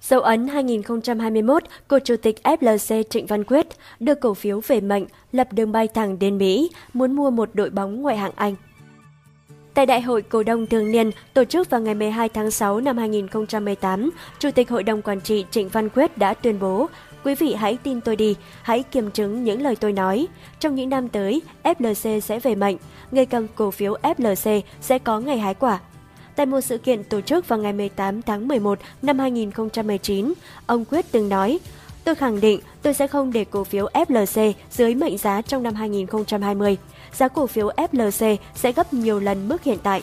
Dấu ấn 2021, của Chủ tịch FLC Trịnh Văn Quyết đưa cổ phiếu về mệnh, lập đường bay thẳng đến Mỹ, muốn mua một đội bóng ngoại hạng Anh. Tại Đại hội Cổ đông Thường niên tổ chức vào ngày 12 tháng 6 năm 2018, Chủ tịch Hội đồng Quản trị Trịnh Văn Quyết đã tuyên bố Quý vị hãy tin tôi đi, hãy kiểm chứng những lời tôi nói. Trong những năm tới, FLC sẽ về mạnh, người cầm cổ phiếu FLC sẽ có ngày hái quả. Tại một sự kiện tổ chức vào ngày 18 tháng 11 năm 2019, ông Quyết từng nói, Tôi khẳng định tôi sẽ không để cổ phiếu FLC dưới mệnh giá trong năm 2020. Giá cổ phiếu FLC sẽ gấp nhiều lần mức hiện tại.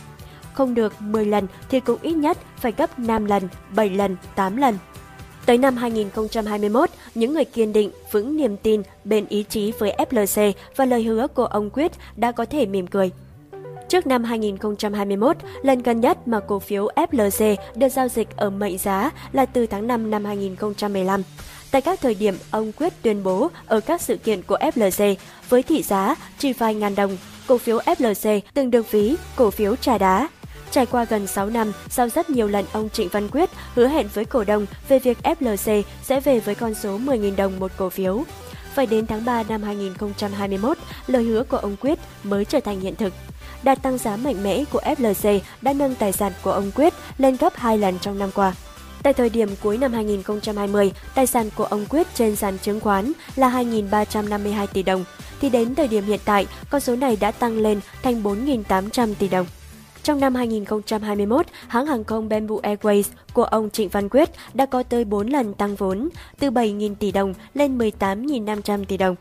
Không được 10 lần thì cũng ít nhất phải gấp 5 lần, 7 lần, 8 lần. Tới năm 2021, những người kiên định, vững niềm tin, bền ý chí với FLC và lời hứa của ông Quyết đã có thể mỉm cười. Trước năm 2021, lần gần nhất mà cổ phiếu FLC được giao dịch ở mệnh giá là từ tháng 5 năm 2015. Tại các thời điểm ông Quyết tuyên bố ở các sự kiện của FLC với thị giá chỉ vài ngàn đồng, cổ phiếu FLC từng được ví cổ phiếu trà đá. Trải qua gần 6 năm, sau rất nhiều lần ông Trịnh Văn Quyết hứa hẹn với cổ đông về việc FLC sẽ về với con số 10.000 đồng một cổ phiếu. Phải đến tháng 3 năm 2021, lời hứa của ông Quyết mới trở thành hiện thực. Đà tăng giá mạnh mẽ của FLC đã nâng tài sản của ông Quyết lên gấp 2 lần trong năm qua. Tại thời điểm cuối năm 2020, tài sản của ông Quyết trên sàn chứng khoán là 2.352 tỷ đồng, thì đến thời điểm hiện tại, con số này đã tăng lên thành 4.800 tỷ đồng. Trong năm 2021, hãng hàng không Bamboo Airways của ông Trịnh Văn Quyết đã có tới 4 lần tăng vốn, từ 7.000 tỷ đồng lên 18.500 tỷ đồng.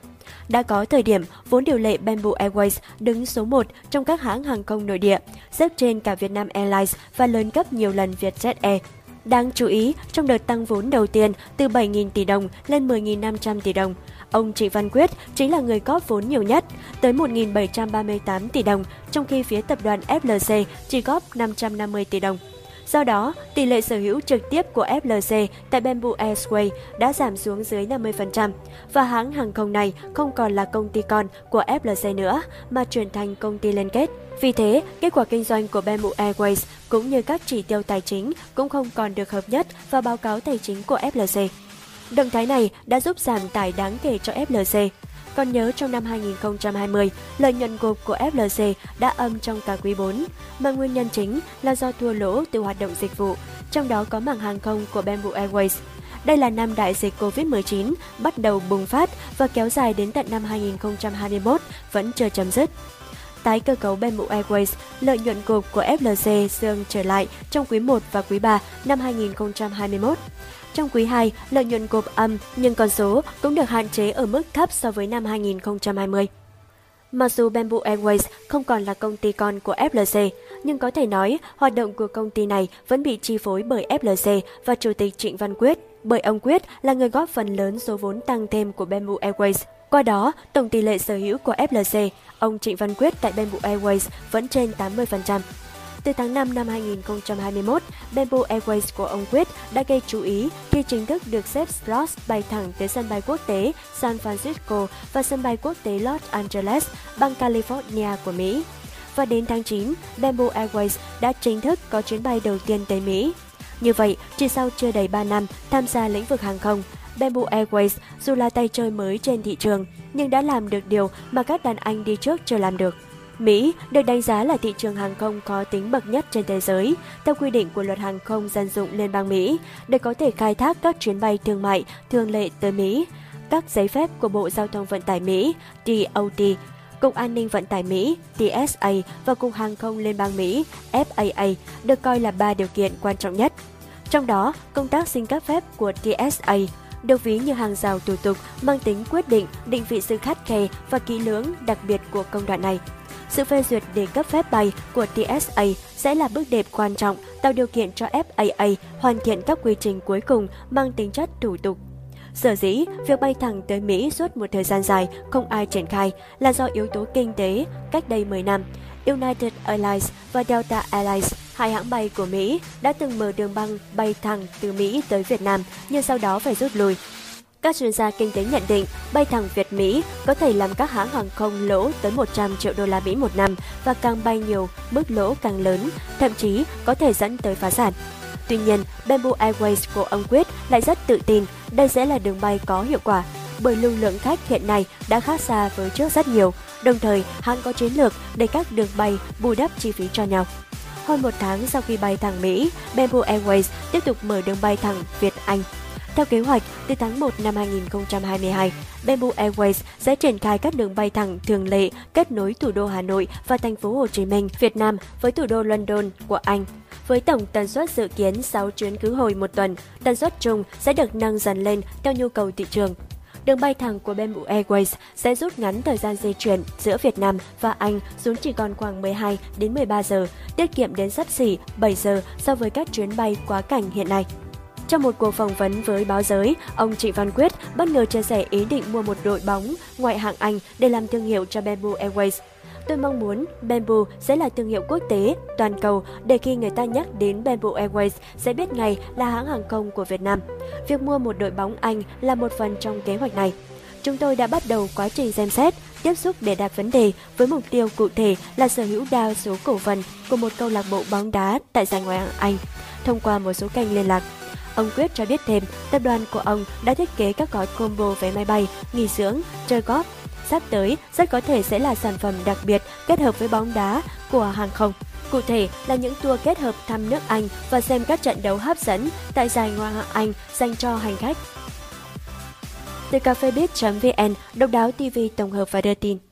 Đã có thời điểm, vốn điều lệ Bamboo Airways đứng số 1 trong các hãng hàng không nội địa, xếp trên cả Vietnam Airlines và lớn gấp nhiều lần Vietjet Air. Đáng chú ý, trong đợt tăng vốn đầu tiên từ 7.000 tỷ đồng lên 10.500 tỷ đồng, ông Trịnh Văn Quyết chính là người góp vốn nhiều nhất, tới 1.738 tỷ đồng, trong khi phía tập đoàn FLC chỉ góp 550 tỷ đồng. Do đó, tỷ lệ sở hữu trực tiếp của FLC tại Bamboo Airways đã giảm xuống dưới 50% và hãng hàng không này không còn là công ty con của FLC nữa mà chuyển thành công ty liên kết. Vì thế, kết quả kinh doanh của Bamboo Airways cũng như các chỉ tiêu tài chính cũng không còn được hợp nhất vào báo cáo tài chính của FLC. Động thái này đã giúp giảm tải đáng kể cho FLC. Còn nhớ trong năm 2020, lợi nhuận gộp của FLC đã âm trong cả quý 4, mà nguyên nhân chính là do thua lỗ từ hoạt động dịch vụ, trong đó có mảng hàng không của Bamboo Airways. Đây là năm đại dịch COVID-19 bắt đầu bùng phát và kéo dài đến tận năm 2021 vẫn chưa chấm dứt tái cơ cấu Bamboo Airways, lợi nhuận gộp của FLC dương trở lại trong quý 1 và quý 3 năm 2021. Trong quý 2, lợi nhuận gộp âm nhưng con số cũng được hạn chế ở mức thấp so với năm 2020. Mặc dù Bamboo Airways không còn là công ty con của FLC, nhưng có thể nói hoạt động của công ty này vẫn bị chi phối bởi FLC và Chủ tịch Trịnh Văn Quyết, bởi ông Quyết là người góp phần lớn số vốn tăng thêm của Bamboo Airways. Qua đó, tổng tỷ lệ sở hữu của FLC, ông Trịnh Văn Quyết tại Bamboo Airways vẫn trên 80%. Từ tháng 5 năm 2021, Bamboo Airways của ông Quyết đã gây chú ý khi chính thức được xếp slot bay thẳng tới sân bay quốc tế San Francisco và sân bay quốc tế Los Angeles, bang California của Mỹ. Và đến tháng 9, Bamboo Airways đã chính thức có chuyến bay đầu tiên tới Mỹ. Như vậy, chỉ sau chưa đầy 3 năm tham gia lĩnh vực hàng không, Bamboo Airways dù là tay chơi mới trên thị trường, nhưng đã làm được điều mà các đàn anh đi trước chưa làm được. Mỹ được đánh giá là thị trường hàng không có tính bậc nhất trên thế giới, theo quy định của luật hàng không dân dụng Liên bang Mỹ, để có thể khai thác các chuyến bay thương mại thường lệ tới Mỹ. Các giấy phép của Bộ Giao thông Vận tải Mỹ, DOT, Cục An ninh Vận tải Mỹ, TSA và Cục Hàng không Liên bang Mỹ, FAA được coi là ba điều kiện quan trọng nhất. Trong đó, công tác xin cấp phép của TSA được ví như hàng rào thủ tục mang tính quyết định, định vị sự khắt khe và kỹ lưỡng đặc biệt của công đoạn này. Sự phê duyệt để cấp phép bay của TSA sẽ là bước đệm quan trọng tạo điều kiện cho FAA hoàn thiện các quy trình cuối cùng mang tính chất thủ tục. Sở dĩ, việc bay thẳng tới Mỹ suốt một thời gian dài không ai triển khai là do yếu tố kinh tế cách đây 10 năm. United Airlines và Delta Airlines, hai hãng bay của Mỹ, đã từng mở đường băng bay thẳng từ Mỹ tới Việt Nam nhưng sau đó phải rút lui các chuyên gia kinh tế nhận định bay thẳng Việt-Mỹ có thể làm các hãng hàng không lỗ tới 100 triệu đô la Mỹ một năm và càng bay nhiều, mức lỗ càng lớn, thậm chí có thể dẫn tới phá sản. Tuy nhiên, Bamboo Airways của ông Quyết lại rất tự tin đây sẽ là đường bay có hiệu quả bởi lưu lượng khách hiện nay đã khác xa với trước rất nhiều, đồng thời hãng có chiến lược để các đường bay bù đắp chi phí cho nhau. Hơn một tháng sau khi bay thẳng Mỹ, Bamboo Airways tiếp tục mở đường bay thẳng Việt-Anh. Theo kế hoạch, từ tháng 1 năm 2022, Bamboo Airways sẽ triển khai các đường bay thẳng thường lệ kết nối thủ đô Hà Nội và thành phố Hồ Chí Minh, Việt Nam với thủ đô London của Anh. Với tổng tần suất dự kiến 6 chuyến khứ hồi một tuần, tần suất chung sẽ được nâng dần lên theo nhu cầu thị trường. Đường bay thẳng của Bamboo Airways sẽ rút ngắn thời gian di chuyển giữa Việt Nam và Anh xuống chỉ còn khoảng 12 đến 13 giờ, tiết kiệm đến sắp xỉ 7 giờ so với các chuyến bay quá cảnh hiện nay. Trong một cuộc phỏng vấn với báo giới, ông Trịnh Văn Quyết bất ngờ chia sẻ ý định mua một đội bóng ngoại hạng Anh để làm thương hiệu cho Bamboo Airways. Tôi mong muốn Bamboo sẽ là thương hiệu quốc tế, toàn cầu để khi người ta nhắc đến Bamboo Airways sẽ biết ngay là hãng hàng không của Việt Nam. Việc mua một đội bóng Anh là một phần trong kế hoạch này. Chúng tôi đã bắt đầu quá trình xem xét, tiếp xúc để đặt vấn đề với mục tiêu cụ thể là sở hữu đa số cổ phần của một câu lạc bộ bóng đá tại giải ngoại hạng Anh thông qua một số kênh liên lạc. Ông Quyết cho biết thêm, tập đoàn của ông đã thiết kế các gói combo vé máy bay, nghỉ dưỡng, chơi golf. Sắp tới, rất có thể sẽ là sản phẩm đặc biệt kết hợp với bóng đá của hàng không. Cụ thể là những tour kết hợp thăm nước Anh và xem các trận đấu hấp dẫn tại giải Ngoại hạng Anh dành cho hành khách. Từ cafebiz.vn, độc đáo TV tổng hợp và đưa tin.